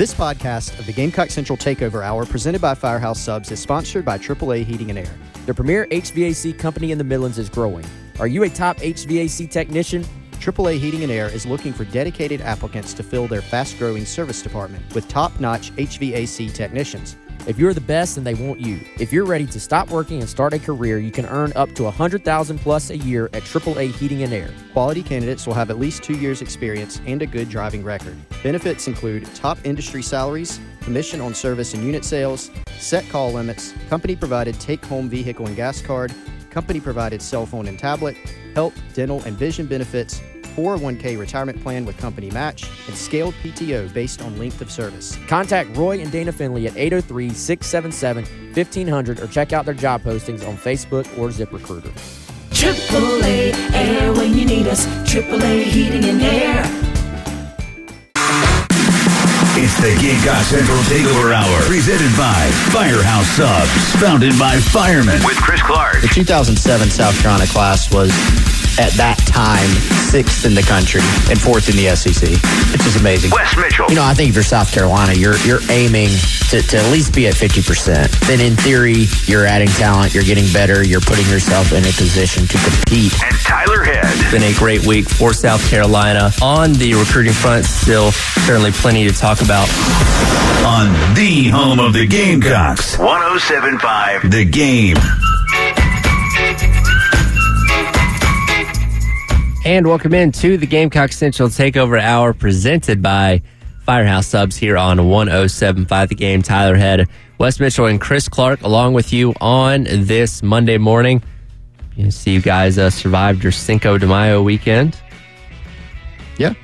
This podcast of the Gamecock Central Takeover Hour, presented by Firehouse Subs, is sponsored by AAA Heating and Air. The premier HVAC company in the Midlands is growing. Are you a top HVAC technician? AAA Heating and Air is looking for dedicated applicants to fill their fast growing service department with top notch HVAC technicians. If you're the best, then they want you. If you're ready to stop working and start a career, you can earn up to 100000 plus a year at AAA Heating and Air. Quality candidates will have at least two years' experience and a good driving record. Benefits include top industry salaries, commission on service and unit sales, set call limits, company provided take home vehicle and gas card, company provided cell phone and tablet, health, dental, and vision benefits, 401k retirement plan with company match, and scaled PTO based on length of service. Contact Roy and Dana Finley at 803 677 1500 or check out their job postings on Facebook or ZipRecruiter. AAA Air when you need us. AAA Heating and Air. It's the Gamecock Central Takeover Hour, presented by Firehouse Subs, founded by firemen. With Chris Clark. The 2007 South Carolina class was at that time sixth in the country and fourth in the SEC. which is amazing. Wes Mitchell. You know, I think if you're South Carolina, you're you're aiming to, to at least be at 50%. Then in theory, you're adding talent, you're getting better, you're putting yourself in a position to compete. And Tyler Head. been a great week for South Carolina. On the recruiting front, still certainly plenty to talk about. On the home of the Gamecocks. 1075 The Game. And welcome into the Gamecock Central Takeover Hour presented by Firehouse Subs here on 1075 The Game. Tyler Head, Wes Mitchell, and Chris Clark along with you on this Monday morning. You see you guys uh, survived your Cinco de Mayo weekend. Yeah.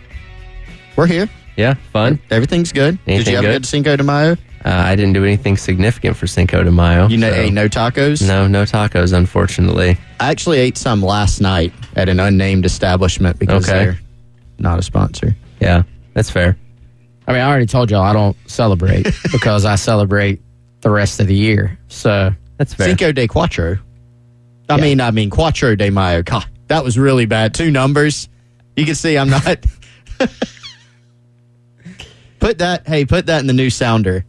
We're here. Yeah, fun. Everything's good. Did you have a good? good Cinco de Mayo? Uh, I didn't do anything significant for Cinco de Mayo. You know, so- hey, no tacos? no, no tacos, unfortunately. I actually ate some last night at an unnamed establishment because Okay. they're not a sponsor. Yeah, that's fair. I mean, I already told y'all I don't celebrate because I celebrate the rest of the year. So, That's fair. Cinco de Cuatro. I mean, I mean Cuatro de Mayo. God, that was really bad. Two numbers. You can see I'm not. put that. Hey, put that in the new sounder.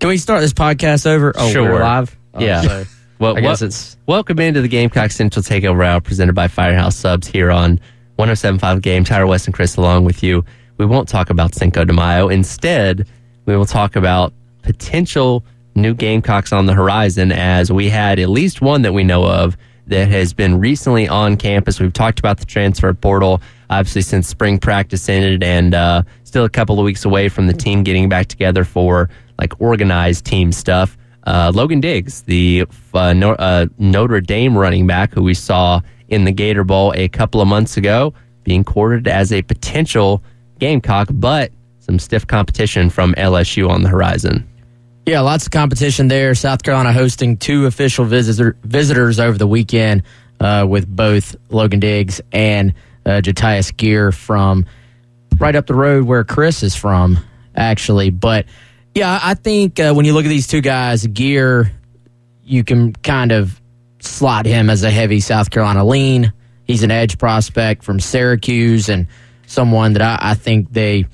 can we start this podcast over? Oh, Sure. we're live? Oh, Yeah. so Well, I guess wel- it's welcome into the Gamecock Central Takeover Hour presented by Firehouse Subs here on 1075 Game. Tyler West and Chris along with you. We won't talk about Cinco de Mayo. Instead, we will talk about potential new Gamecocks on the horizon as we had at least one that we know of that has been recently on campus. We've talked about the transfer portal, obviously, since spring practice ended, and uh, still a couple of weeks away from the team getting back together for like organized team stuff. Uh, Logan Diggs, the uh, uh, Notre Dame running back who we saw in the Gator Bowl a couple of months ago, being courted as a potential Gamecock, but some stiff competition from LSU on the horizon. Yeah, lots of competition there. South Carolina hosting two official visitor, visitors over the weekend uh, with both Logan Diggs and uh, Jatius Geer from right up the road where Chris is from, actually. But yeah, I think uh, when you look at these two guys, Geer, you can kind of slot him as a heavy South Carolina lean. He's an edge prospect from Syracuse and someone that I, I think they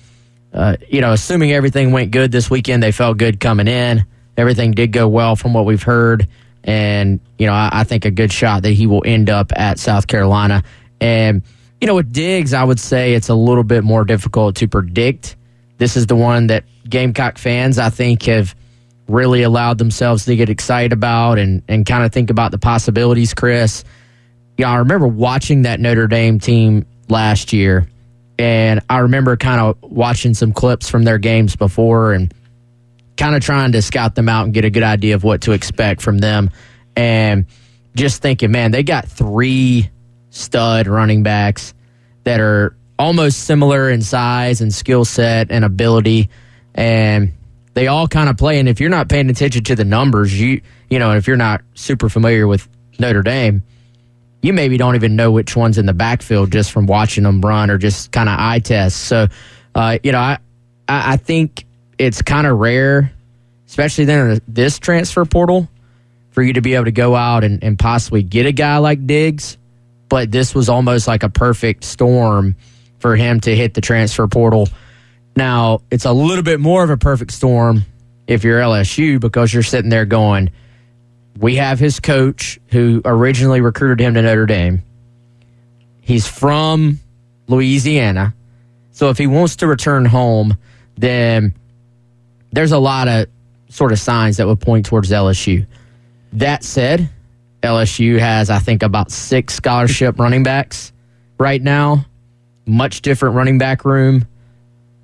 uh, you know, assuming everything went good this weekend, they felt good coming in. Everything did go well from what we've heard. And, you know, I, I think a good shot that he will end up at South Carolina. And, you know, with Diggs, I would say it's a little bit more difficult to predict. This is the one that Gamecock fans, I think, have really allowed themselves to get excited about and, and kind of think about the possibilities, Chris. Yeah, I remember watching that Notre Dame team last year and I remember kind of watching some clips from their games before and kind of trying to scout them out and get a good idea of what to expect from them. And just thinking, man, they got three stud running backs that are almost similar in size and skill set and ability, and they all kind of play. And if you're not paying attention to the numbers, you you know, if you're not super familiar with Notre Dame, you maybe don't even know which one's in the backfield just from watching them run or just kind of eye tests. So, uh, you know, I I think it's kind of rare, especially then this transfer portal, for you to be able to go out and, and possibly get a guy like Diggs. But this was almost like a perfect storm for him to hit the transfer portal. Now, it's a little bit more of a perfect storm if you're LSU because you're sitting there going, we have his coach who originally recruited him to Notre Dame. He's from Louisiana. So if he wants to return home, then there's a lot of sort of signs that would point towards LSU. That said, LSU has, I think, about six scholarship running backs right now much different running back room,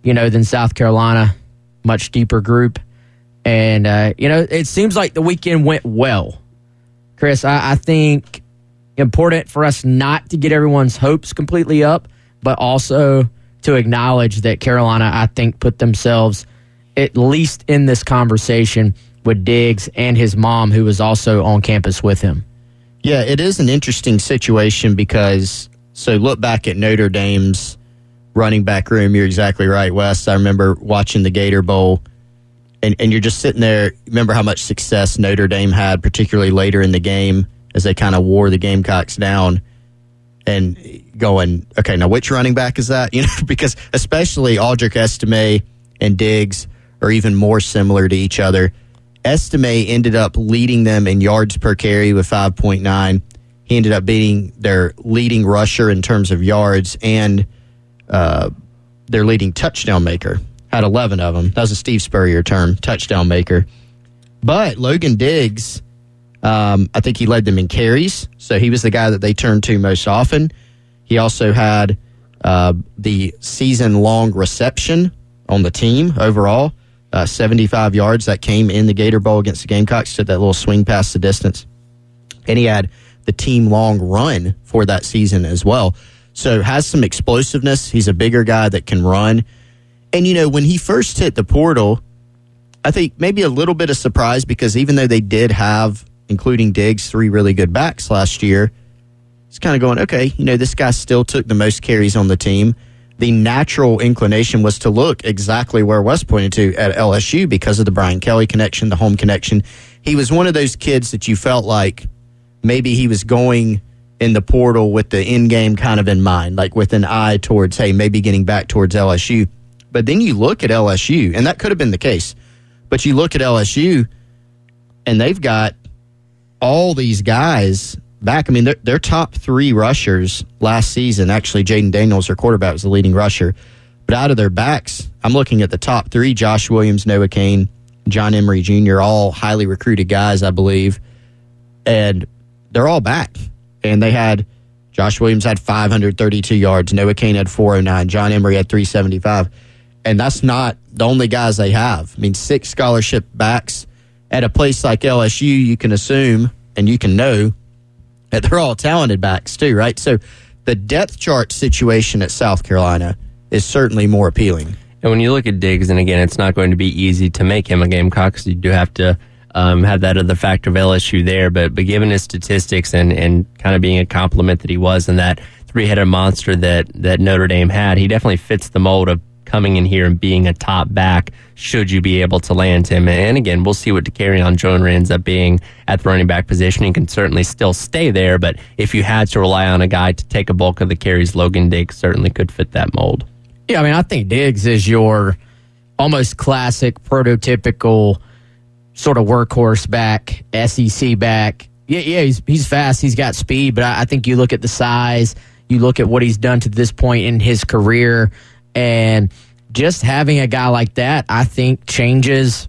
you know, than South Carolina, much deeper group. And, uh, you know, it seems like the weekend went well. Chris, I, I think important for us not to get everyone's hopes completely up, but also to acknowledge that Carolina, I think, put themselves at least in this conversation with Diggs and his mom, who was also on campus with him. Yeah, it is an interesting situation because so look back at Notre Dame's running back room. You're exactly right, Wes. I remember watching the Gator Bowl, and, and you're just sitting there. Remember how much success Notre Dame had, particularly later in the game as they kind of wore the Gamecocks down, and going, okay, now which running back is that? You know, because especially Audric Estime and Diggs are even more similar to each other. Estime ended up leading them in yards per carry with 5.9. He ended up being their leading rusher in terms of yards and uh, their leading touchdown maker. Had 11 of them. That was a Steve Spurrier term, touchdown maker. But Logan Diggs, um, I think he led them in carries. So he was the guy that they turned to most often. He also had uh, the season long reception on the team overall. Uh, 75 yards that came in the Gator Bowl against the Gamecocks, took that little swing past the distance. And he had the team long run for that season as well. So has some explosiveness. He's a bigger guy that can run. And you know, when he first hit the portal, I think maybe a little bit of surprise because even though they did have, including Diggs, three really good backs last year, it's kind of going, okay, you know, this guy still took the most carries on the team. The natural inclination was to look exactly where Wes pointed to at LSU because of the Brian Kelly connection, the home connection. He was one of those kids that you felt like maybe he was going in the portal with the end game kind of in mind, like with an eye towards, hey, maybe getting back towards LSU. But then you look at LSU, and that could have been the case. But you look at LSU, and they've got all these guys back. I mean, their top three rushers last season, actually, Jayden Daniels, their quarterback, was the leading rusher. But out of their backs, I'm looking at the top three Josh Williams, Noah Cain, John Emery Jr., all highly recruited guys, I believe. And they're all back. And they had Josh Williams had 532 yards, Noah Cain had 409, John Emery had 375. And that's not the only guys they have. I mean, six scholarship backs at a place like LSU, you can assume and you can know that they're all talented backs too, right? So the depth chart situation at South Carolina is certainly more appealing. And when you look at Diggs, and again, it's not going to be easy to make him a Gamecock because you do have to um, had that other factor of LSU there. But but given his statistics and and kind of being a compliment that he was and that three headed monster that that Notre Dame had, he definitely fits the mold of coming in here and being a top back. Should you be able to land him? And again, we'll see what Dakereon Joyner ends up being at the running back position. He can certainly still stay there, but if you had to rely on a guy to take a bulk of the carries, Logan Diggs certainly could fit that mold. Yeah, I mean, I think Diggs is your almost classic, prototypical sort of workhorse back, SEC back. Yeah, yeah, he's he's fast. He's got speed, but I, I think you look at the size, you look at what he's done to this point in his career, and just having a guy like that, I think changes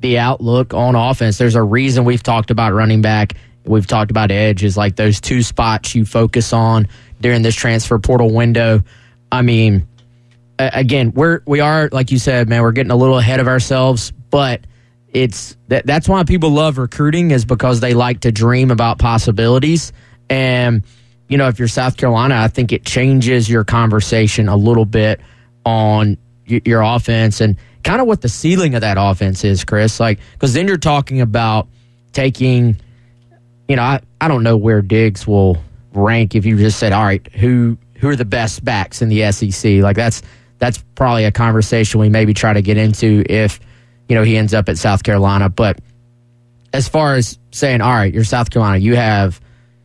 the outlook on offense. There's a reason we've talked about running back. We've talked about edge is like those two spots you focus on during this transfer portal window. I mean, again, we're we are like you said, man, we're getting a little ahead of ourselves, but it's that that's why people love recruiting is because they like to dream about possibilities and you know, if you're South Carolina, I think it changes your conversation a little bit on y- your offense and kind of what the ceiling of that offense is, Chris. Like, because then you're talking about taking, you know, I, I don't know where Diggs will rank if you just said, all right, who who are the best backs in the SEC? Like that's that's probably a conversation we maybe try to get into if you know he ends up at South Carolina. But as far as saying, all right, you're South Carolina, you have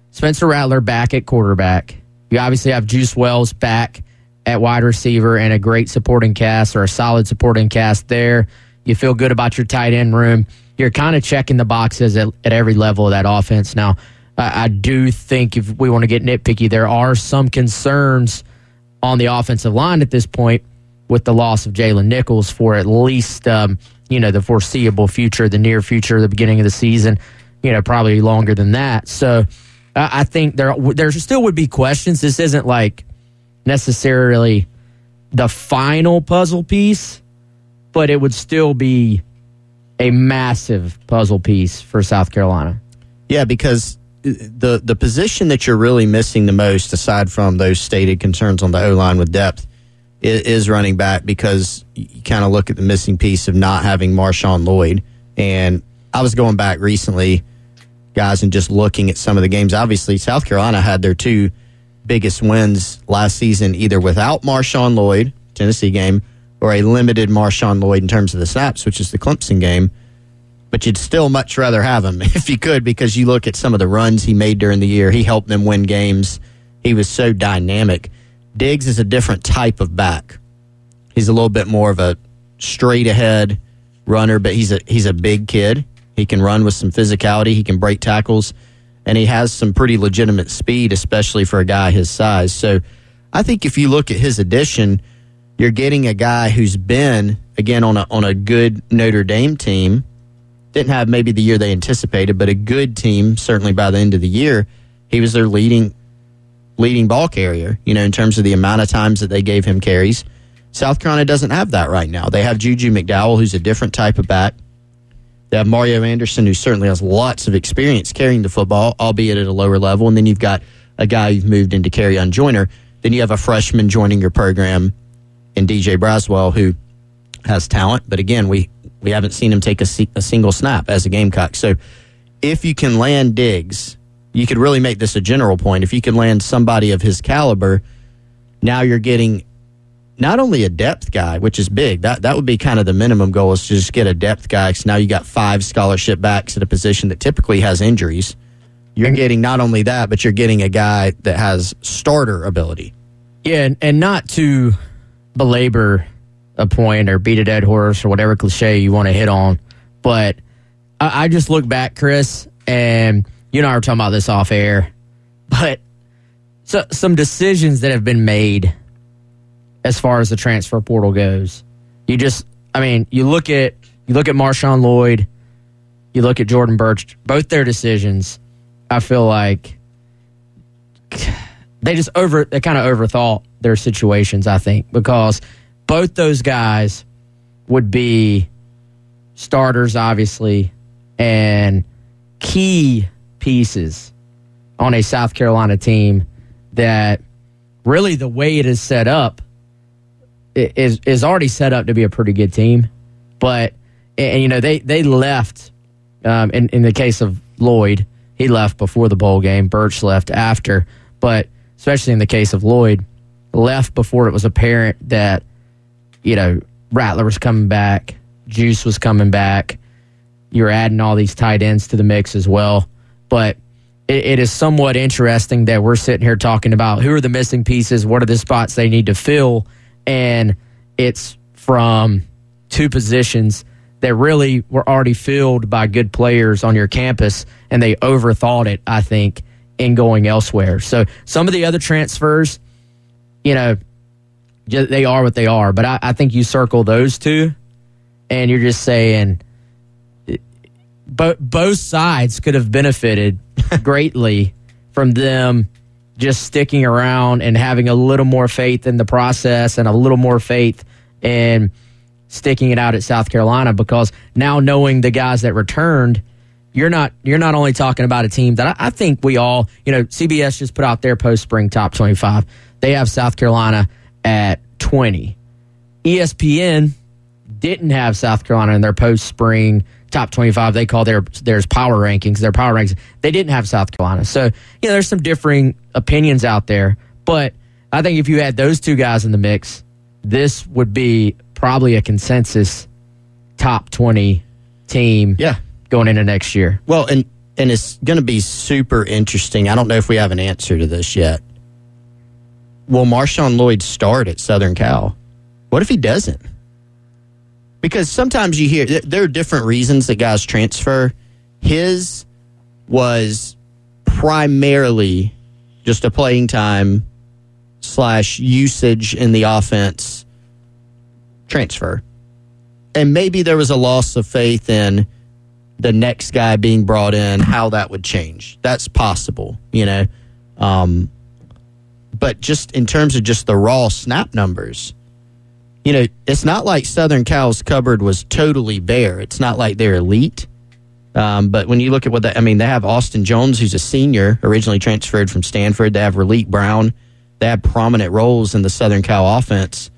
Spencer Rattler back at quarterback. You obviously have Juice Wells back at wide receiver and a great supporting cast or a solid supporting cast there. You feel good about your tight end room. You're kind of checking the boxes at, at every level of that offense. Now, I, I do think if we want to get nitpicky, there are some concerns on the offensive line at this point with the loss of Jaylen Nichols for at least um, you know the foreseeable future, the near future, the beginning of the season. You know, probably longer than that. So, I think there there still would be questions. This isn't like necessarily the final puzzle piece, but it would still be a massive puzzle piece for South Carolina. Yeah, because the the position that you're really missing the most, aside from those stated concerns on the O line with depth, is, is running back. Because you kind of look at the missing piece of not having Marshawn Lloyd, and I was going back recently, guys, and just looking at some of the games. Obviously, South Carolina had their two biggest wins last season, either without Marshawn Lloyd, Tennessee game, or a limited Marshawn Lloyd in terms of the snaps, which is the Clemson game but you'd still much rather have him if you could because you look at some of the runs he made during the year. He helped them win games. He was so dynamic. Diggs is a different type of back. He's a little bit more of a straight ahead runner, but he's a he's a big kid. He can run with some physicality. He can break tackles, and he has some pretty legitimate speed, especially for a guy his size. So, I think if you look at his addition, you're getting a guy who's been again on a on a good Notre Dame team didn't have maybe the year they anticipated, but a good team certainly by the end of the year. He was their leading leading ball carrier, you know, in terms of the amount of times that they gave him carries. South Carolina doesn't have that right now. They have Juju McDowell, who's a different type of back. They have Mario Anderson, who certainly has lots of experience carrying the football, albeit at a lower level. And then you've got a guy you've moved into Dakereon Joyner. Then you have a freshman joining your program in Djay Braswell, who has talent. But again, we we haven't seen him take a, a single snap as a Gamecock. So if you can land Diggs, you could really make this a general point. If you can land somebody of his caliber, now you're getting not only a depth guy, which is big. That that would be kind of the minimum goal is to just get a depth guy. Because now you got five scholarship backs at a position that typically has injuries. You're getting not only that, but you're getting a guy that has starter ability. Yeah, and, and not to belabor a point or beat a dead horse or whatever cliche you want to hit on. But I, I just look back, Chris, and you and I were talking about this off air, but so, some decisions that have been made as far as the transfer portal goes. You just, I mean, you look at you look at Marshawn Lloyd, you look at Jordan Burch, both their decisions. I feel like they just over they kind of overthought their situations. I think because both those guys would be starters, obviously, and key pieces on a South Carolina team that really the way it is set up is is already set up to be a pretty good team. But and you know they they left um, in in the case of Lloyd, he left before the bowl game. Burch left after, but especially in the case of Lloyd, left before it was apparent that you know, Rattler was coming back, Juice was coming back. You're adding all these tight ends to the mix as well. But it, it is somewhat interesting that we're sitting here talking about who are the missing pieces, what are the spots they need to fill, and it's from two positions that really were already filled by good players on your campus, and they overthought it, I think, in going elsewhere. So some of the other transfers, you know, they are what they are. But I, I think you circle those two, and you're just saying both both sides could have benefited greatly from them just sticking around and having a little more faith in the process and a little more faith in sticking it out at South Carolina because now knowing the guys that returned, you're not you're not only talking about a team that I, I think we all you know CBS just put out their post spring top 25. They have South Carolina at 20. ESPN didn't have South Carolina in their post spring top 25. They call their theirs power rankings. Their power rankings. They didn't have South Carolina. So, you know, there's some differing opinions out there. But I think if you had those two guys in the mix, this would be probably a consensus top 20 team Yeah. going into next year. Well, and and it's going to be super interesting. I don't know if we have an answer to this yet. Will Marshawn Lloyd start at Southern Cal? What if he doesn't? Because sometimes you hear there are different reasons that guys transfer. His was primarily just a playing time slash usage in the offense transfer. And maybe there was a loss of faith in the next guy being brought in, how that would change. That's possible, you know. Um, but just in terms of just the raw snap numbers, you know, it's not like Southern Cal's cupboard was totally bare. It's not like they're elite. Um, but when you look at what they, I mean, they have Austin Jones, who's a senior, originally transferred from Stanford. They have Raleek Brown. They have prominent roles in the Southern Cal offense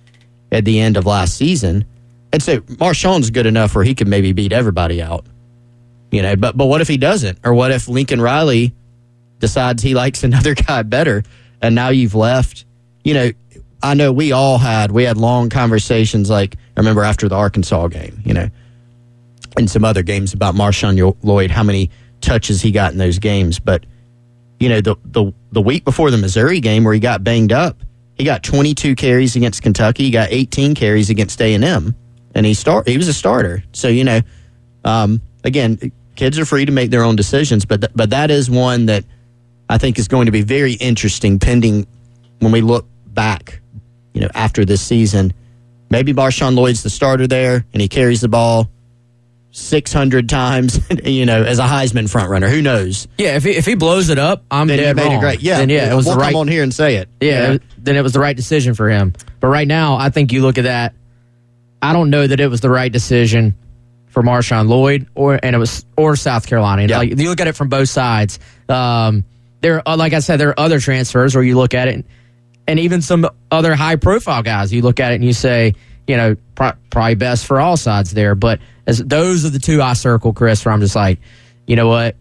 at the end of last season. And so Marshawn's good enough where he could maybe beat everybody out. You know, but but what if he doesn't? Or what if Lincoln Riley decides he likes another guy better and now you've left? You know, I know we all had we had long conversations like I remember after the Arkansas game, you know, and some other games about Marshawn Lloyd, how many touches he got in those games. But you know, the the the week before the Missouri game where he got banged up, he got 22 carries against Kentucky, he got 18 carries against A and M, and he start he was a starter. So you know, um, again, kids are free to make their own decisions, but th- but that is one that I think is going to be very interesting. Pending when we look back, you know, after this season, maybe Marshawn Lloyd's the starter there, and he carries the ball. 600 times, you know, as a Heisman front runner. Who knows? Yeah, if he, if he blows it up, I'm Then he dead made wrong. it great. Yeah, then yeah, it was we'll the right. come on here and say it. Yeah, know? then it was the right decision for him. But right now, I think you look at that. I don't know that it was the right decision for Marshawn Lloyd or and it was or South Carolina. Yeah. Like, you look at it from both sides. Um, there, are, like I said, there are other transfers where you look at it, and, and even some other high profile guys. You look at it and you say, you know, pro- probably best for all sides there. But as those are the two I circle, Chris, where I'm just like, you know what,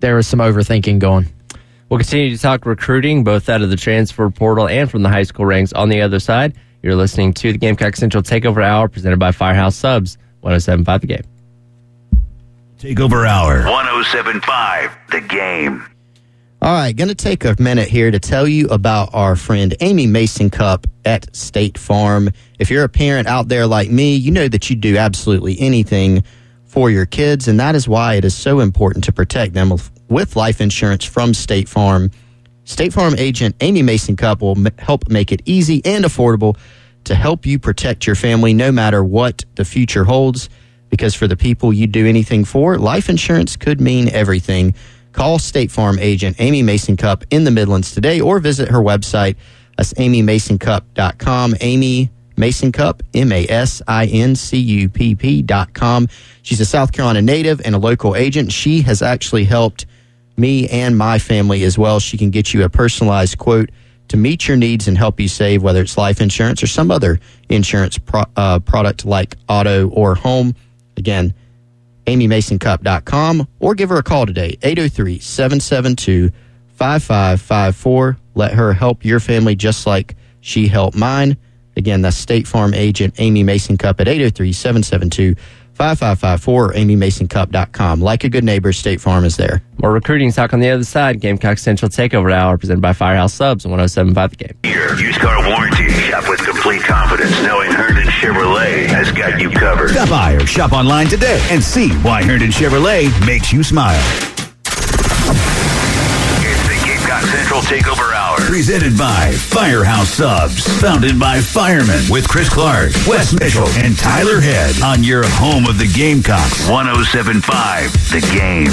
there was some overthinking going. We'll continue to talk recruiting, both out of the transfer portal and from the high school ranks on the other side. You're listening to the Gamecock Central Takeover Hour presented by Firehouse Subs, 1075 The Game. Takeover Hour. 1075 The Game. All right, going to take a minute here to tell you about our friend Amy Masincupp at State Farm. If you're a parent out there like me, you know that you do absolutely anything for your kids, and that is why it is so important to protect them with- life insurance from State Farm. State Farm agent Amy Masincupp will help make it easy and affordable to help you protect your family no matter what the future holds. Because for the people you do anything for, life insurance could mean everything. Call State Farm agent Amy Masincupp in the Midlands today or visit her website. That's amymasincupp.com. Amy Masincupp, M A S I N C U P P dot com. She's a South Carolina native and a local agent. She has actually helped me and my family as well. She can get you a personalized quote to meet your needs and help you save, whether it's life insurance or some other insurance pro- uh, product like auto or home. Again, amymasincupp.com or give her a call today, 803 772 5554. Let her help your family just like she helped mine. Again, that's State Farm agent Amy Masincupp at 803 772 5554 or amymasincupp.com. Like a good neighbor, State Farm is there. More recruiting talk on the other side. Gamecock Central Takeover Hour presented by Firehouse Subs, 1075 The Game. Here, used car warranty. Shop with complete confidence knowing Herndon Chevrolet has got you covered. Stop by or shop online today and see why Herndon Chevrolet makes you smile. It's the Gamecock Central Takeover Hour. Presented by Firehouse Subs. Founded by firemen with Chris Clark, Wes Mitchell, and Tyler Head on your home of the Gamecocks. 1075 The Game.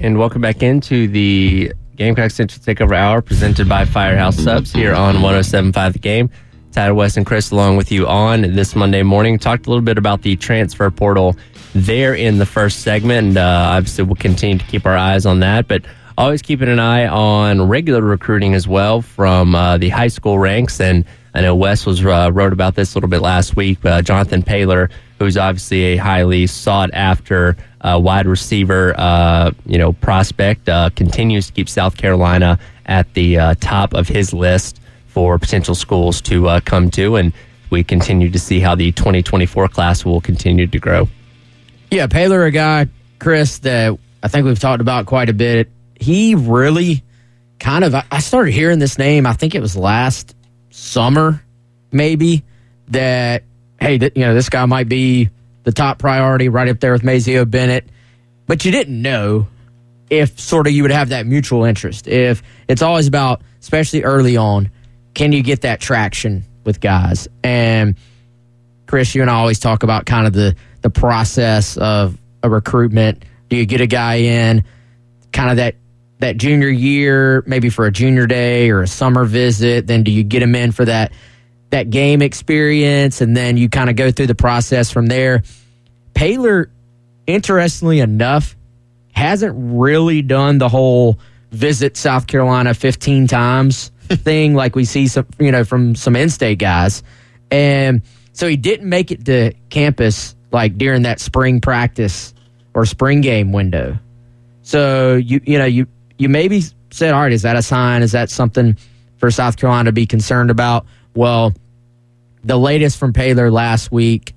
And welcome back into the Gamecock Central Takeover Hour presented by Firehouse Subs here on 1075 The Game. Tyler West and Chris along with you on this Monday morning. Talked a little bit about the transfer portal there in the first segment, and uh, obviously we'll continue to keep our eyes on that. But always keeping an eye on regular recruiting as well from uh, the high school ranks. And I know Wes was uh, wrote about this a little bit last week. Uh, Jonathan Paylor, who's obviously a highly sought after uh, wide receiver, uh, you know, prospect, continues to keep South Carolina at the top of his list for potential schools to uh, come to. And we continue to see how the 2024 class will continue to grow. Yeah, Paylor, a guy, Chris, that I think we've talked about quite a bit he really kind of I started hearing this name. I think it was last summer, maybe that hey, th- you know, this guy might be the top priority right up there with Mazeo Bennett, but you didn't know if sort of you would have that mutual interest. If it's always about, especially early on, can you get that traction with guys? And Chris, you and I always talk about kind of the the process of a recruitment. Do you get a guy in, kind of that that junior year, maybe for a junior day or a summer visit? Then do you get them in for that that game experience, and then you kind of go through the process from there? Paylor, interestingly enough, hasn't really done the whole visit South Carolina 15 times thing like we see some, you know, from some in-state guys. And so he didn't make it to campus like during that spring practice or spring game window. So you you know you you maybe said, all right, is that a sign? Is that something for South Carolina to be concerned about? Well, the latest from Paylor last week,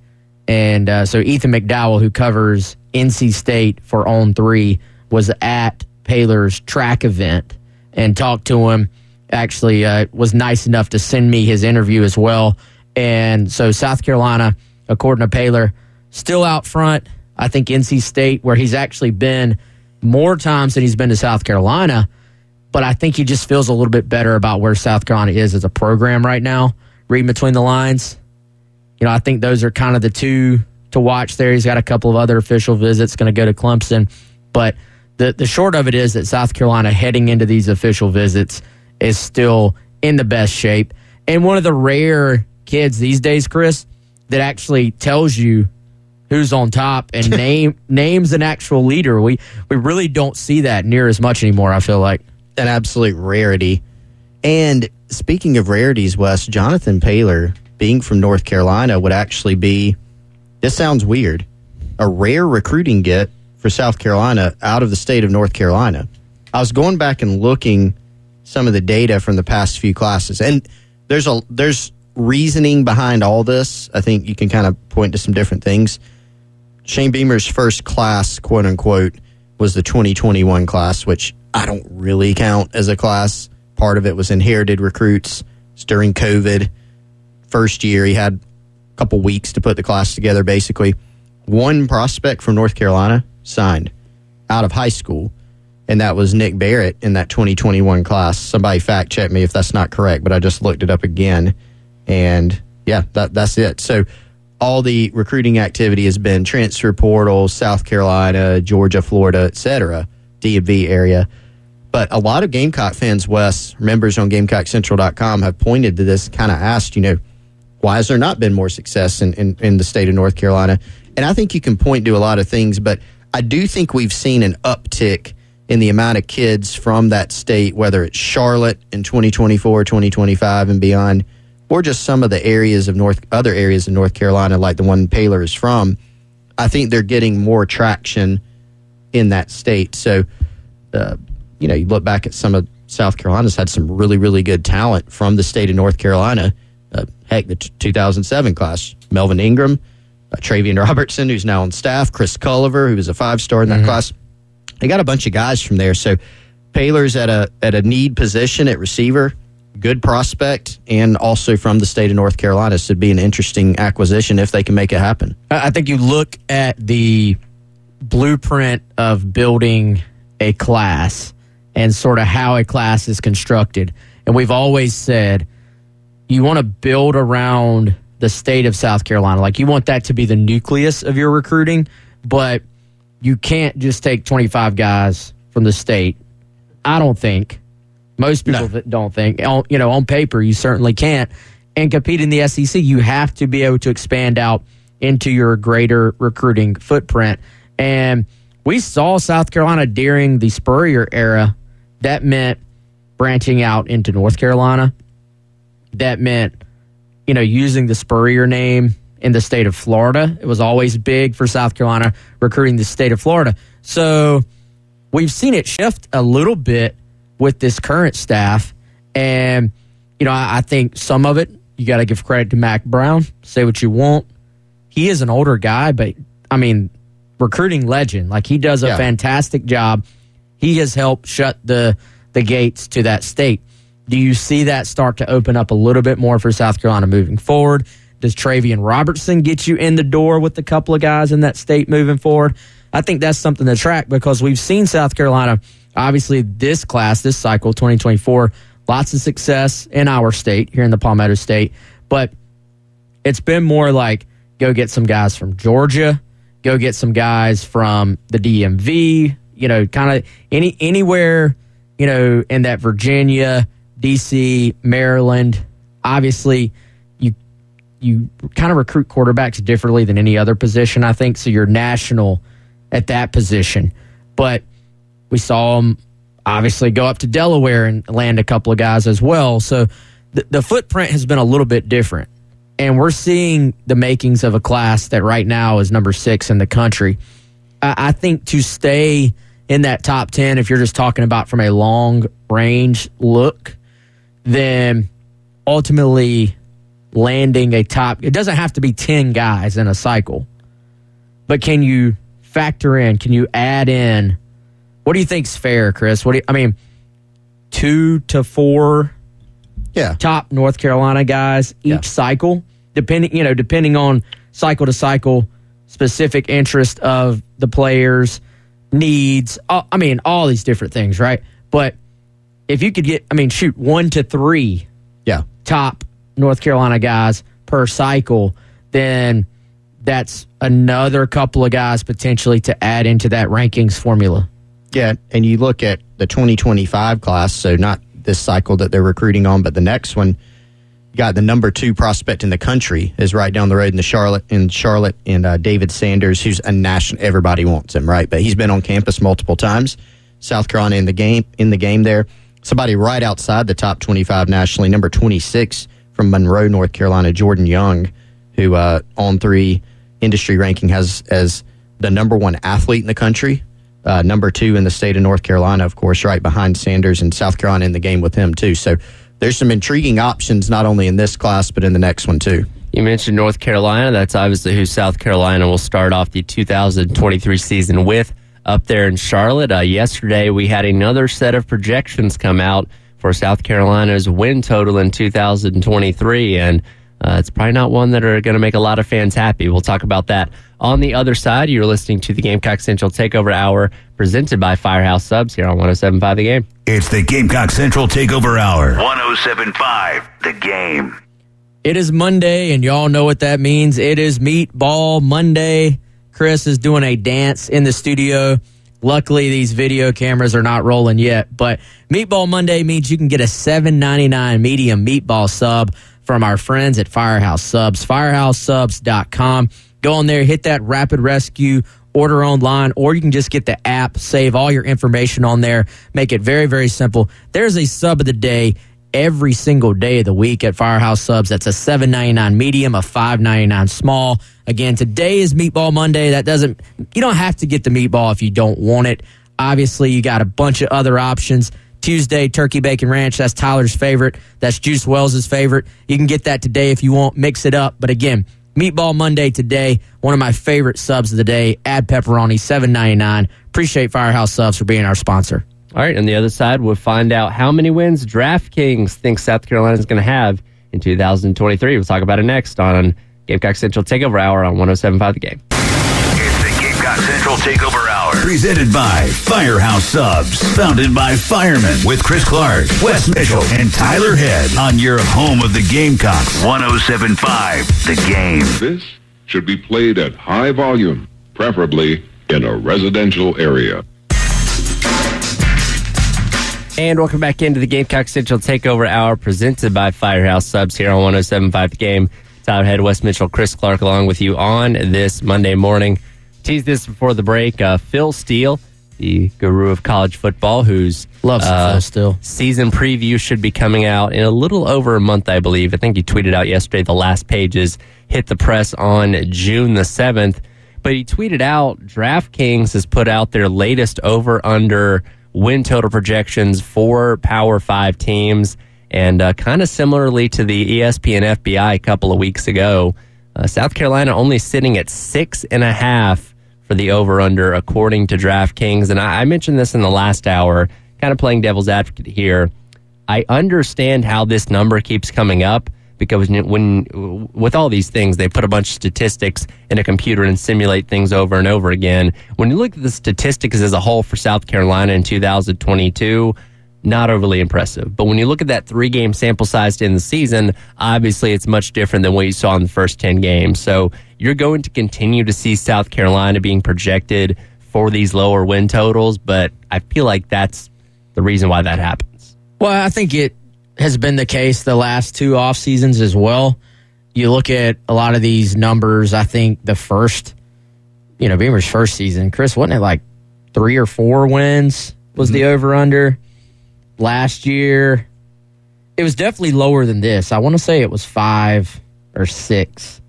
and uh, so Ethan McDowell, who covers NC State for On Three, was at Paylor's track event and talked to him. Actually, uh, was nice enough to send me his interview as well. And so South Carolina, according to Paylor, still out front. I think NC State, where he's actually been more times than he's been to South Carolina, but I think he just feels a little bit better about where South Carolina is as a program right now, reading between the lines. You know, I think those are kind of the two to watch there. He's got a couple of other official visits, going to go to Clemson. But the, the short of it is that South Carolina heading into these official visits is still in the best shape. And one of the rare kids these days, Chris, that actually tells you who's on top and name names an actual leader. We we really don't see that near as much anymore. I feel like an absolute rarity. And speaking of rarities, Wes Jonathan Paylor, being from North Carolina, would actually be. This sounds weird. A rare recruiting get for South Carolina out of the state of North Carolina. I was going back and looking some of the data from the past few classes, and there's a there's reasoning behind all this. I think you can kind of point to some different things. Shane Beamer's first class, quote unquote, was the 2021 class, which I don't really count as a class. Part of it was inherited recruits. It's during COVID. First year, he had a couple weeks to put the class together, basically. One prospect from North Carolina signed out of high school, and that was Nick Barrett in that 2021 class. Somebody fact check me if that's not correct, but I just looked it up again. And yeah, that, that's it. So all the recruiting activity has been transfer portal, South Carolina, Georgia, Florida, etc., DMV area. But a lot of Gamecock fans, Wes, members on GamecockCentral.com have pointed to this, kind of asked, you know, why has there not been more success in, in, in the state of North Carolina? And I think you can point to a lot of things, but I do think we've seen an uptick in the amount of kids from that state, whether it's Charlotte in 2024, 2025, and beyond – or just some of the areas of North, other areas of North Carolina, like the one Paylor is from, I think they're getting more traction in that state. So, uh, you know, you look back at some of South Carolina's had some really, really good talent from the state of North Carolina. Uh, heck, the t- 2007 class, Melvin Ingram, uh, Travian Robertson, who's now on staff, Chris Culliver, who was a five star in that mm-hmm. class. They got a bunch of guys from there. So, Paylor's at a at a need position at receiver good prospect and also from the state of North Carolina. So it'd be an interesting acquisition if they can make it happen. I think you look at the blueprint of building a class and sort of how a class is constructed. And we've always said you want to build around the state of South Carolina. Like you want that to be the nucleus of your recruiting, but you can't just take 25 guys from the state. I don't think most people no. don't think. You know, on paper, you certainly can't. and compete in the SEC, you have to be able to expand out into your greater recruiting footprint. And we saw South Carolina during the Spurrier era. That meant branching out into North Carolina. That meant, you know, using the Spurrier name in the state of Florida. It was always big for South Carolina recruiting the state of Florida. So we've seen it shift a little bit with this current staff. And, you know, I, I think some of it, you got to give credit to Mack Brown. Say what you want. He is an older guy, but I mean, recruiting legend. Like he does a Yeah. fantastic job. He has helped shut the the gates to that state. Do you see that start to open up a little bit more for South Carolina moving forward? Does Travian Robertson get you in the door with a couple of guys in that state moving forward? I think that's something to track because we've seen South Carolina, obviously, this class, this cycle, 2024, lots of success in our state, here in the Palmetto State. But it's been more like go get some guys from Georgia, go get some guys from the DMV, you know, kind of any anywhere, you know, in that Virginia, DC, Maryland. Obviously, you kind of recruit quarterbacks differently than any other position, I think. So you're national at that position, but we saw them obviously go up to Delaware and land a couple of guys as well. So the, the footprint has been a little bit different. And we're seeing the makings of a class that right now is number six in the country. I, I think to stay in that top 10, if you're just talking about from a long range look, then ultimately landing a top, it doesn't have to be 10 guys in a cycle, but can you factor in, can you add in, what do you think's fair, Chris? What do you, I mean, two to four Yeah. top North Carolina guys each Yeah. cycle, depending you know depending on cycle to cycle specific interest of the players needs. I mean, all these different things, right? But if you could get, I mean, shoot one to three Yeah. top North Carolina guys per cycle, then that's another couple of guys potentially to add into that rankings formula. Yeah, and you look at the 2025 class, so not this cycle that they're recruiting on, but the next one. Got the number two prospect in the country is right down the road in the Charlotte in Charlotte and uh, David Sanders, who's a national. Everybody wants him, right? But he's been on campus multiple times. South Carolina in the game in the game there. Somebody right outside the top 25 nationally, number 26 from Monroe, North Carolina, Jordan Young, who uh, on three industry ranking has as the number one athlete in the country uh, number two in the state of North Carolina, of course, right behind Sanders and South Carolina in the game with him, too. So there's some intriguing options, not only in this class, but in the next one, too. You mentioned North Carolina. That's obviously who South Carolina will start off the 2023 season with up there in Charlotte. Uh, yesterday, we had another set of projections come out for South Carolina's win total in 2023, and uh, it's probably not one that are going to make a lot of fans happy. We'll talk about that on the other side. You're listening to the Gamecock Central Takeover Hour presented by Firehouse Subs here on 1075 The Game. It's the Gamecock Central Takeover Hour. 1075, the game. It is Monday, and y'all know what that means. It is Meatball Monday. Chris is doing a dance in the studio. Luckily, these video cameras are not rolling yet, but Meatball Monday means you can get a $7.99 medium meatball sub from our friends at Firehouse Subs, firehouseSubs.com. Go on there, hit that rapid rescue, order online, or you can just get the app, save all your information on there, make it very, very simple. There's a sub of the day every single day of the week at Firehouse Subs. That's a seven ninety nine medium, a five ninety nine small. Again, today is Meatball Monday. That doesn't you don't have to get the meatball if you don't want it. Obviously, you got a bunch of other options. Tuesday, turkey bacon ranch. That's Tyler's favorite. That's Juice Wells's favorite. You can get that today if you want. Mix it up. But again, Meatball Monday today. One of my favorite subs of the day. Add pepperoni, seven ninety nine. Appreciate Firehouse Subs for being our sponsor. All right, on the other side, we'll find out how many wins DraftKings thinks South Carolina is going to have in 2023. We'll talk about it next on Gamecock Central Takeover Hour on 1075 The Game. It's the Gamecock Central Takeover Hour. Presented by Firehouse Subs. Founded by firemen with Chris Clark, Wes Mitchell, and Tyler Head on your home of the Gamecocks. 1075, the game. This should be played at high volume, preferably in a residential area. And welcome back into the Gamecock Central Takeover Hour presented by Firehouse Subs here on 1075 The Game. Tyler Head, Wes Mitchell, Chris Clark along with you on this Monday morning. Tease this before the break. Uh, Phil Steele, the guru of college football, whose Loves uh, Phil Steele. season preview should be coming out in a little over a month, I believe. I think he tweeted out yesterday the last pages hit the press on June the 7th. But he tweeted out DraftKings has put out their latest over under win total projections for Power 5 teams. And uh, kind of similarly to the ESPN FPI a couple of weeks ago, uh, South Carolina only sitting at six and a half for the over under, according to DraftKings. And I, I mentioned this in the last hour, kind of playing devil's advocate here. I understand how this number keeps coming up because when, with all these things, they put a bunch of statistics in a computer and simulate things over and over again. When you look at the statistics as a whole for South Carolina in 2022, not overly impressive. But when you look at that three game sample size in the season, obviously it's much different than what you saw in the first 10 games. So you're going to continue to see South Carolina being projected for these lower win totals, but I feel like that's the reason why that happens. Well, I think it has been the case the last two off seasons as well. You look at a lot of these numbers. I think the first, you know, Beamer's first season, Chris, wasn't it like three or four wins was the mm-hmm. over under last year? It was definitely lower than this. I want to say it was five or six,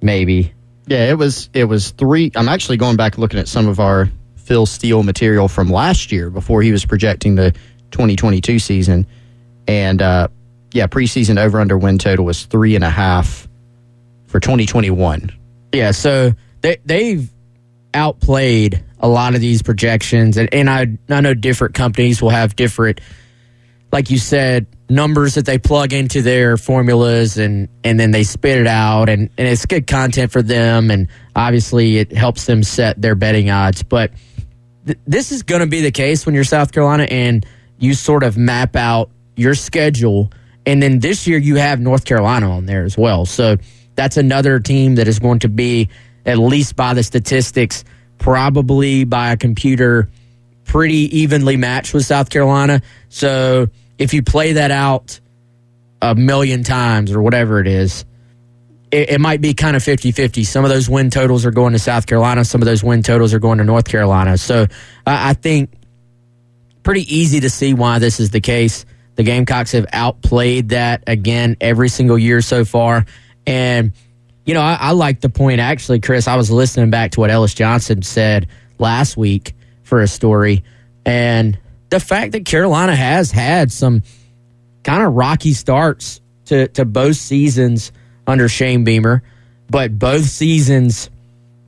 maybe. Yeah, it was it was three. I'm actually going back looking at some of our Phil Steele material from last year before he was projecting the 2022 season, and uh, yeah, preseason over under win total was three and a half for 2021. Yeah, so they they've outplayed a lot of these projections, and, and I I know different companies will have different, like you said, numbers that they plug into their formulas, and and then they spit it out, and and it's good content for them, and obviously it helps them set their betting odds, but. th- This is going to be the case when you're South Carolina and you sort of map out your schedule. And then this year you have North Carolina on there as well. So that's another team that is going to be, at least by the statistics, probably by a computer, pretty evenly matched with South Carolina. So if you play that out a million times or whatever it is, it, it might be kind of 50 50. Some of those win totals are going to South Carolina, some of those win totals are going to North Carolina. So I I think pretty easy to see why this is the case. The Gamecocks have outplayed that again every single year so far. And, you know, I, I like the point, actually, Chris. I was listening back to what Ellis Johnson said last week for a story. And the fact that Carolina has had some kind of rocky starts to, to both seasons under Shane Beamer, but both seasons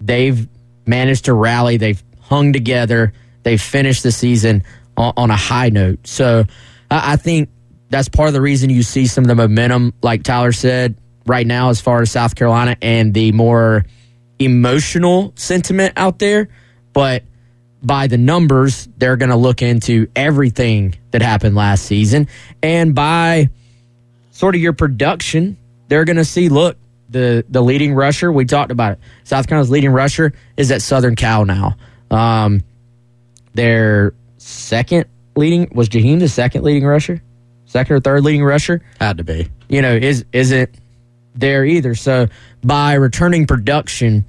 they've managed to rally. They've hung together. They've finished the season on, on a high note. So I, I think that's part of the reason you see some of the momentum, like Tyler said, right now, as far as South Carolina and the more emotional sentiment out there. But by the numbers, they're going to look into everything that happened last season. And by sort of your production, they're going to see, look, the, the leading rusher, we talked about it. South Carolina's leading rusher is at Southern Cal now. Um, their second leading was Jaheim the second leading rusher, second or third leading rusher. Had to be. You know, is isn't there either. So by returning production,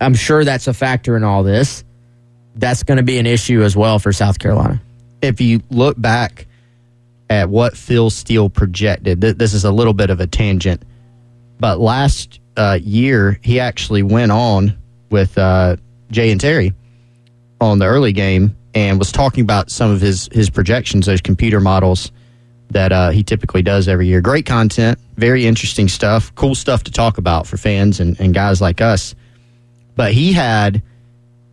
I'm sure that's a factor in all this. That's going to be an issue as well for South Carolina. If you look back at what Phil Steele projected, th- this is a little bit of a tangent, but last uh, year he actually went on with uh, Jay and Terry on the early game and was talking about some of his his projections, those computer models that uh, he typically does every year. Great content, very interesting stuff, cool stuff to talk about for fans and, and guys like us. But he had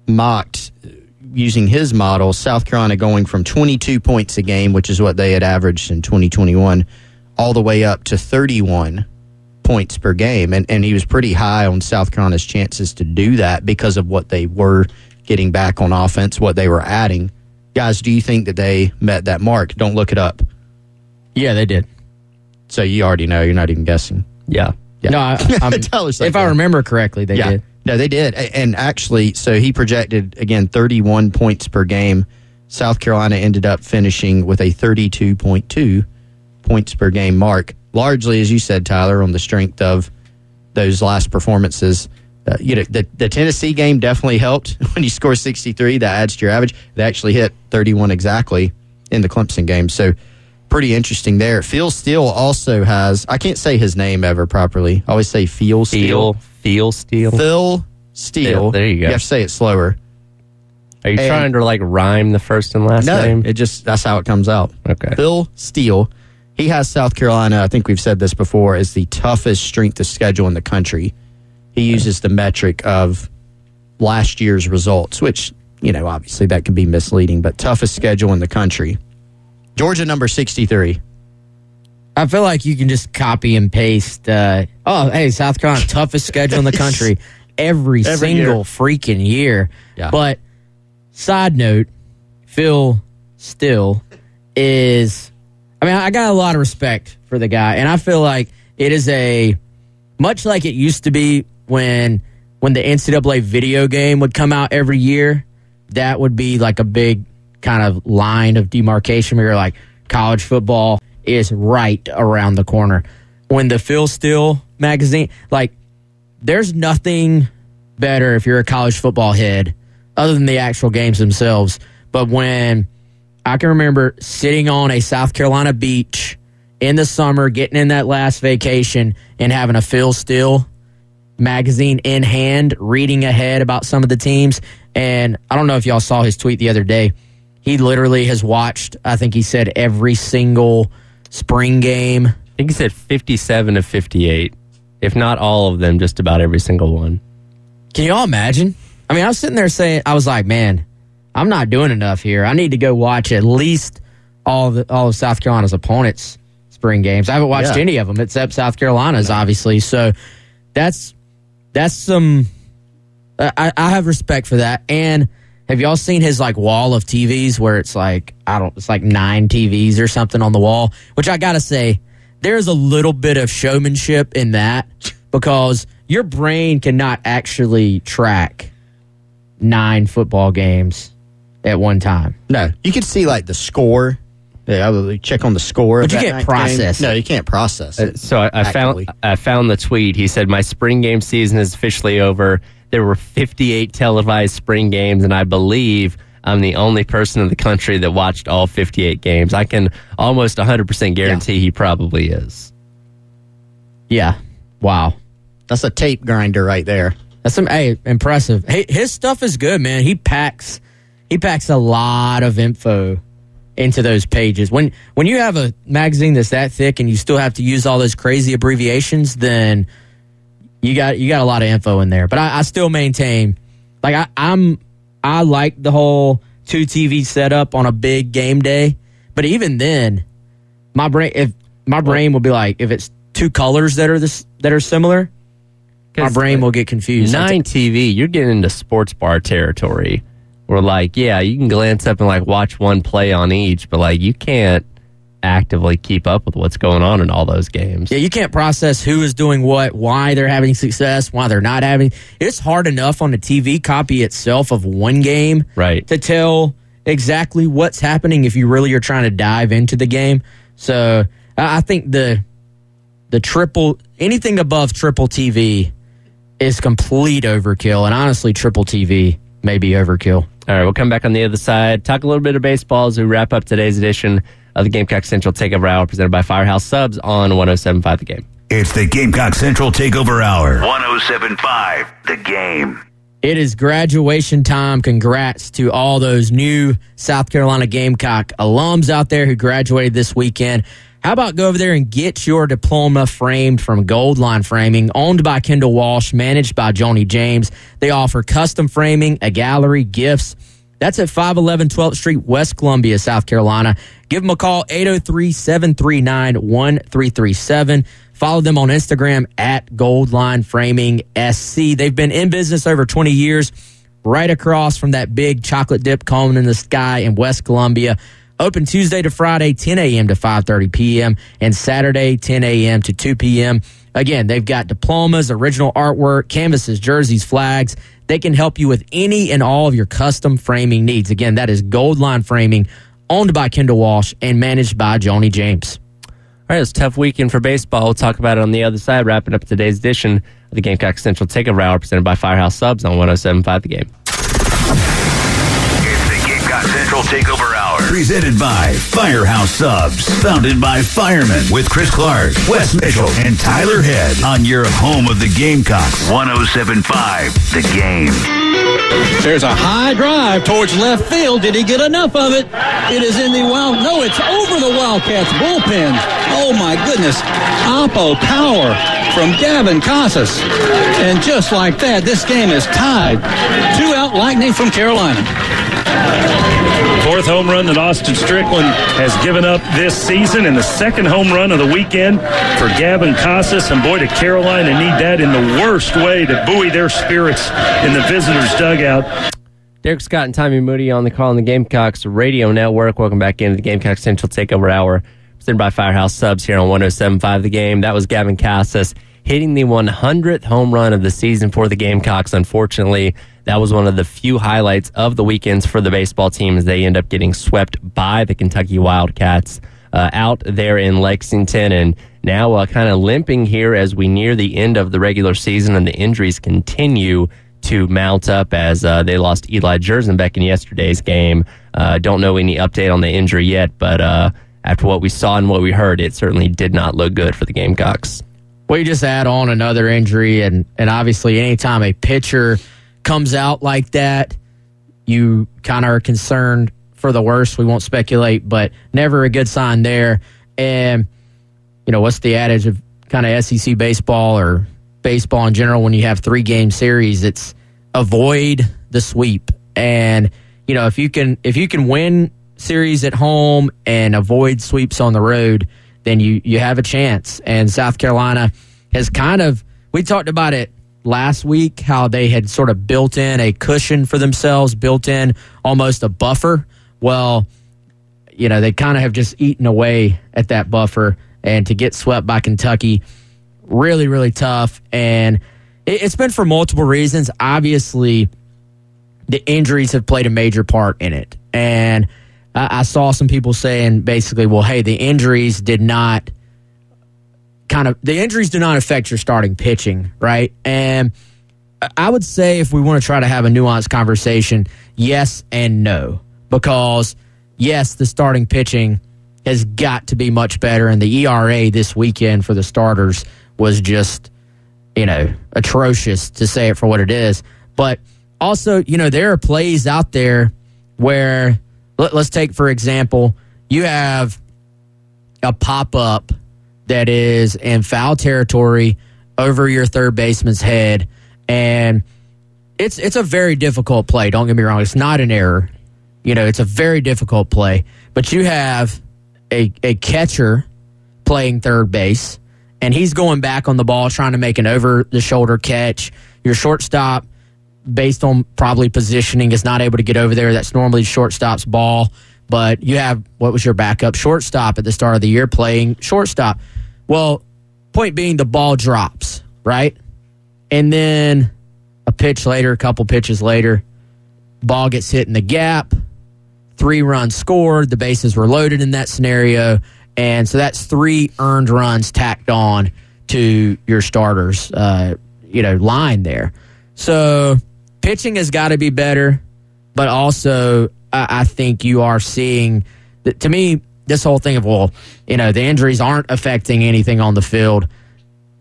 mocked using his model, South Carolina going from 22 points a game, which is what they had averaged in 2021, all the way up to 31 points per game. And, and he was pretty high on South Carolina's chances to do that because of what they were getting back on offense, what they were adding. Guys, do you think that they met that mark? Don't look it up. Yeah, they did. So you already know. You're not even guessing. Yeah. Yeah. No, I, I'm, Tyler's like if I remember correctly, they yeah. did. No, they did. And actually, so he projected, again, 31 points per game South Carolina ended up finishing with a 32.2 points per game mark, largely, as you said, Tyler, on the strength of those last performances. Uh, you know, the, the Tennessee game definitely helped when you score 63. That adds to your average. They actually hit 31 exactly in the Clemson game. So, pretty interesting there. Phil Steele also has, I can't say his name ever properly. I always say Phil Steele. Phil Steele. Phil Steele. There you go. You have to say it slower. Are you and- trying to like rhyme the first and last No, name? it just, that's how it comes out. Okay. Phil Steele. He has South Carolina, I think we've said this before, is the toughest strength of schedule in the country. He uses the metric of last year's results, which, you know, obviously that can be misleading, but toughest schedule in the country. Georgia number 63. I feel like you can just copy and paste. Uh, oh, hey, South Carolina, toughest schedule in the country every, Every single year. freaking year. Yeah. But side note, Phil Still is. I mean, I got a lot of respect for the guy, and I feel like it is a much like it used to be when when the NCAA video game would come out every year. That would be like a big kind of line of demarcation where you're like, college football is right around the corner. When the Phil Steele magazine, like, there's nothing better if you're a college football head other than the actual games themselves. But when I can remember sitting on a South Carolina beach in the summer, getting in that last vacation, and having a Phil Steele magazine in hand, reading ahead about some of the teams. And I don't know if y'all saw his tweet the other day. He literally has watched, I think he said, every single spring game. I think he said 57 of 58. If not all of them, just about every single one. Can you all imagine? I mean, I was sitting there saying, I was like, man, I'm not doing enough here. I need to go watch at least all of the, all of South Carolina's opponents' spring games. I haven't watched Yeah. any of them except South Carolina's, obviously. So that's that's some. I, I have respect for that. And have y'all seen his like wall of TVs where it's like I don't, it's like nine TVs or something on the wall? Which I gotta say, there's a little bit of showmanship in that because your brain cannot actually track nine football games at one time. No, you can see like the score. Yeah, I would check on the score. But of you that can't process game. No, you can't process uh, it. So I, I found I found the tweet. He said, "My spring game season is officially over. There were 58 televised spring games, and I believe I'm the only person in the country that watched all 58 games. I can almost 100 percent guarantee he probably is." Yeah. Wow. That's a tape grinder right there. That's some hey, impressive. Hey, his stuff is good, man. He packs he packs a lot of info into those pages. When when you have a magazine that's that thick and you still have to use all those crazy abbreviations, then you got you got a lot of info in there. But I, I still maintain like I, I'm I like the whole two TV setup on a big game day. But even then, my brain if my brain will be like if it's two colors that are this that are similar, my brain will get confused. Nine TV, you're getting into sports bar territory. Where like, yeah, you can glance up and like watch one play on each, but like you can't actively keep up with what's going on in all those games. Yeah, you can't process who is doing what, why they're having success, why they're not having. It's hard enough on the TV copy itself of one game Right. to tell exactly what's happening if you really are trying to dive into the game. So I I think the the triple anything above triple TV is complete overkill, and honestly, triple TV may be overkill. All right, we'll come back on the other side, talk a little bit of baseball as we wrap up today's edition of the Gamecock Central Takeover Hour presented by Firehouse Subs on 1075 The Game. It's the Gamecock Central Takeover Hour. 1075 The Game. It is graduation time. Congrats to all those new South Carolina Gamecock alums out there who graduated this weekend. How about go over there and get your diploma framed from Gold Line Framing, owned by Kendall Walsh, managed by Joni James. They offer custom framing, a gallery, gifts. That's at 511 12th Street, West Columbia, South Carolina. Give them a call, 803 739 1337. Follow them on Instagram at Goldline Framing SC. They've been in business over 20 years, right across from that big chocolate dip cone in the sky in West Columbia. Open Tuesday to Friday, 10 a.m. to 5:30 p.m. and Saturday, 10 a.m. to 2 p.m. Again, they've got diplomas, original artwork, canvases, jerseys, flags. They can help you with any and all of your custom framing needs. Again, that is Gold Line Framing, owned by Kendall Walsh and managed by Joni James. All right, it's a tough weekend for baseball. We'll talk about it on the other side, wrapping up today's edition of the Gamecock Central Takeover Hour presented by Firehouse Subs on 1075 The Game. It's the Gamecock Central Takeover Hour. Presented by Firehouse Subs. Founded by firemen with Chris Clark, Wes Mitchell, and Tyler Head on your home of the Gamecocks. 1075 The Game. There's a high drive towards left field. Did he get enough of it? It is in the wild. No, it's over the Wildcats bullpen. Oh my goodness. Oppo power from Gavin Casas. And just like that, this game is tied. Two out lightning from Carolina. Fourth home run that Austin Strickland has given up this season, and the second home run of the weekend for Gavin Casas. And boy, did Carolina need that in the worst way to buoy their spirits in the visitors' dugout. Derek Scott and Tommy Moody on the call on the Gamecocks Radio Network. Welcome back into the Gamecock Central Takeover Hour, presented by Firehouse Subs here on 107.5 The Game. That was Gavin Casas hitting the 100th home run of the season for the Gamecocks. Unfortunately, that was one of the few highlights of the weekends for the baseball team as they end up getting swept by the Kentucky Wildcats uh, out there in Lexington and now uh, kind of limping here as we near the end of the regular season and the injuries continue to mount up as uh, they lost Eli Jerzembeck in yesterday's game. Uh, don't know any update on the injury yet, but uh, after what we saw and what we heard, it certainly did not look good for the Gamecocks. You just add on another injury, and, and obviously, anytime a pitcher comes out like that, you kind of are concerned for the worst. We won't speculate, but never a good sign there. And, you know, what's the adage of kind of SEC baseball or baseball in general when you have three game series? It's avoid the sweep. And, you know, if you can if you can win series at home and avoid sweeps on the road, then you you have a chance. And South Carolina has kind of we talked about it last week how they had sort of built in a cushion for themselves, built in almost a buffer. Well, you know, they kind of have just eaten away at that buffer and to get swept by Kentucky really really tough and it, it's been for multiple reasons. Obviously, the injuries have played a major part in it. And I, I saw some people saying basically, well, hey, the injuries did not kind of the injuries do not affect your starting pitching, right? And I would say if we want to try to have a nuanced conversation, yes and no, because yes, the starting pitching has got to be much better, and the ERA this weekend for the starters was just you know atrocious to say it for what it is. But also, you know, there are plays out there where let, us take for example, you have a pop up that is in foul territory over your third baseman's head and it's it's a very difficult play. Don't get me wrong. It's not an error. You know it's a very difficult play. But you have a a catcher playing third base and he's going back on the ball trying to make an over the shoulder catch. Your shortstop based on probably positioning is not able to get over there that's normally shortstop's ball but you have what was your backup shortstop at the start of the year playing shortstop well, point being, the ball drops, right? And then a pitch later, a couple pitches later, ball gets hit in the gap, three runs scored, the bases were loaded in that scenario. And so that's three earned runs tacked on to your starters, uh, you know, line there. So pitching has got to be better, but also I, I think you are seeing, that, to me, this whole thing of well, you know, the injuries aren't affecting anything on the field.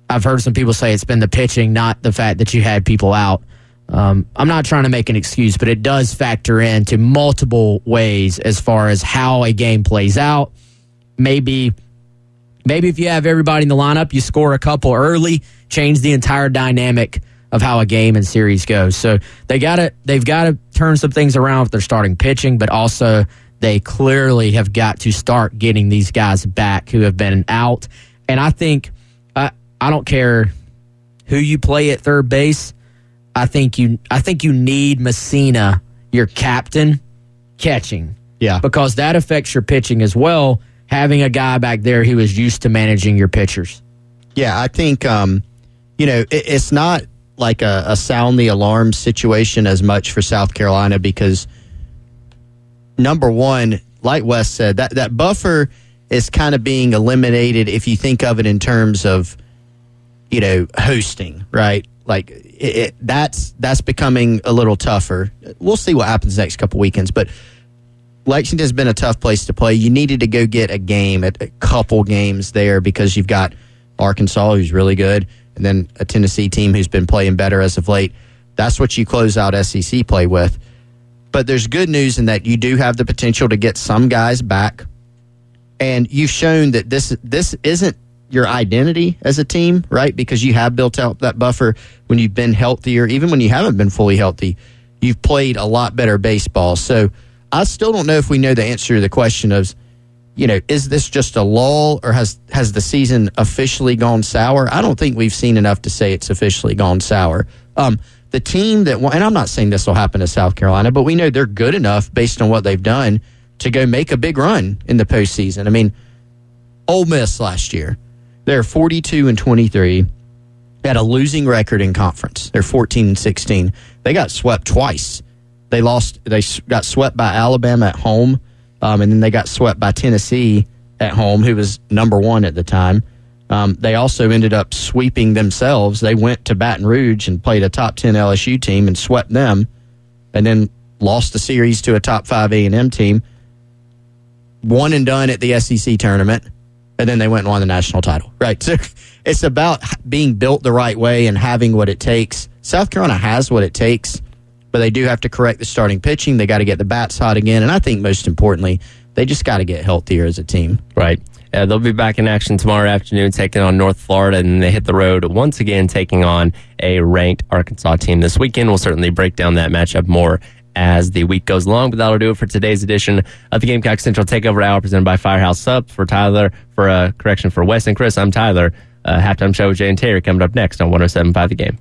I've heard some people say it's been the pitching, not the fact that you had people out. Um, I'm not trying to make an excuse, but it does factor into multiple ways as far as how a game plays out. Maybe, maybe if you have everybody in the lineup, you score a couple early, change the entire dynamic of how a game and series goes. So they got to, they've got to turn some things around with their starting pitching, but also they clearly have got to start getting these guys back who have been out. And I think I I don't care who you play at third base. I think you I think you need Messina, your captain, catching. Yeah. Because that affects your pitching as well, having a guy back there who is used to managing your pitchers. Yeah, I think um, you know it, it's not like a, a sound the alarm situation as much for South Carolina because number one, like Wes said, that that buffer is kind of being eliminated if you think of it in terms of you know hosting, right? Like it, it, that's that's becoming a little tougher. We'll see what happens next couple weekends, but Lexington's been a tough place to play. You needed to go get a game, a, a couple games there because you've got Arkansas, who's really good, and then a Tennessee team who's been playing better as of late. That's what you close out SEC play with. But there's good news in that you do have the potential to get some guys back, and you've shown that this this isn't your identity as a team, right? Because you have built out that buffer when you've been healthier, even when you haven't been fully healthy. You've played a lot better baseball. So I still don't know if we know the answer to the question of, you know, is this just a lull or has has the season officially gone sour? I don't think we've seen enough to say it's officially gone sour. Um, the team that, and I'm not saying this will happen to South Carolina, but we know they're good enough based on what they've done to go make a big run in the postseason. I mean, Ole Miss last year, they're 42 and 23. They had a losing record in conference. They're 14 and 16. They got swept twice. They lost. They got swept by Alabama at home, um, and then they got swept by Tennessee at home, who was number one at the time. Um, they also ended up sweeping themselves. They went to Baton Rouge and played a top ten LSU team and swept them, and then lost the series to a top five A and M team. One and done at the SEC tournament, and then they went and won the national title. Right. So it's about being built the right way and having what it takes. South Carolina has what it takes, but they do have to correct the starting pitching. They got to get the bats hot again, and I think most importantly, they just got to get healthier as a team. Right. Uh, they'll be back in action tomorrow afternoon, taking on North Florida, and they hit the road once again, taking on a ranked Arkansas team this weekend. We'll certainly break down that matchup more as the week goes along. But that'll do it for today's edition of the Gamecock Central Takeover Hour, presented by Firehouse Subs. For Tyler, for a uh, correction for Wes and Chris, I'm Tyler. Uh, halftime show with Jay and Terry coming up next on 107.5 The Game.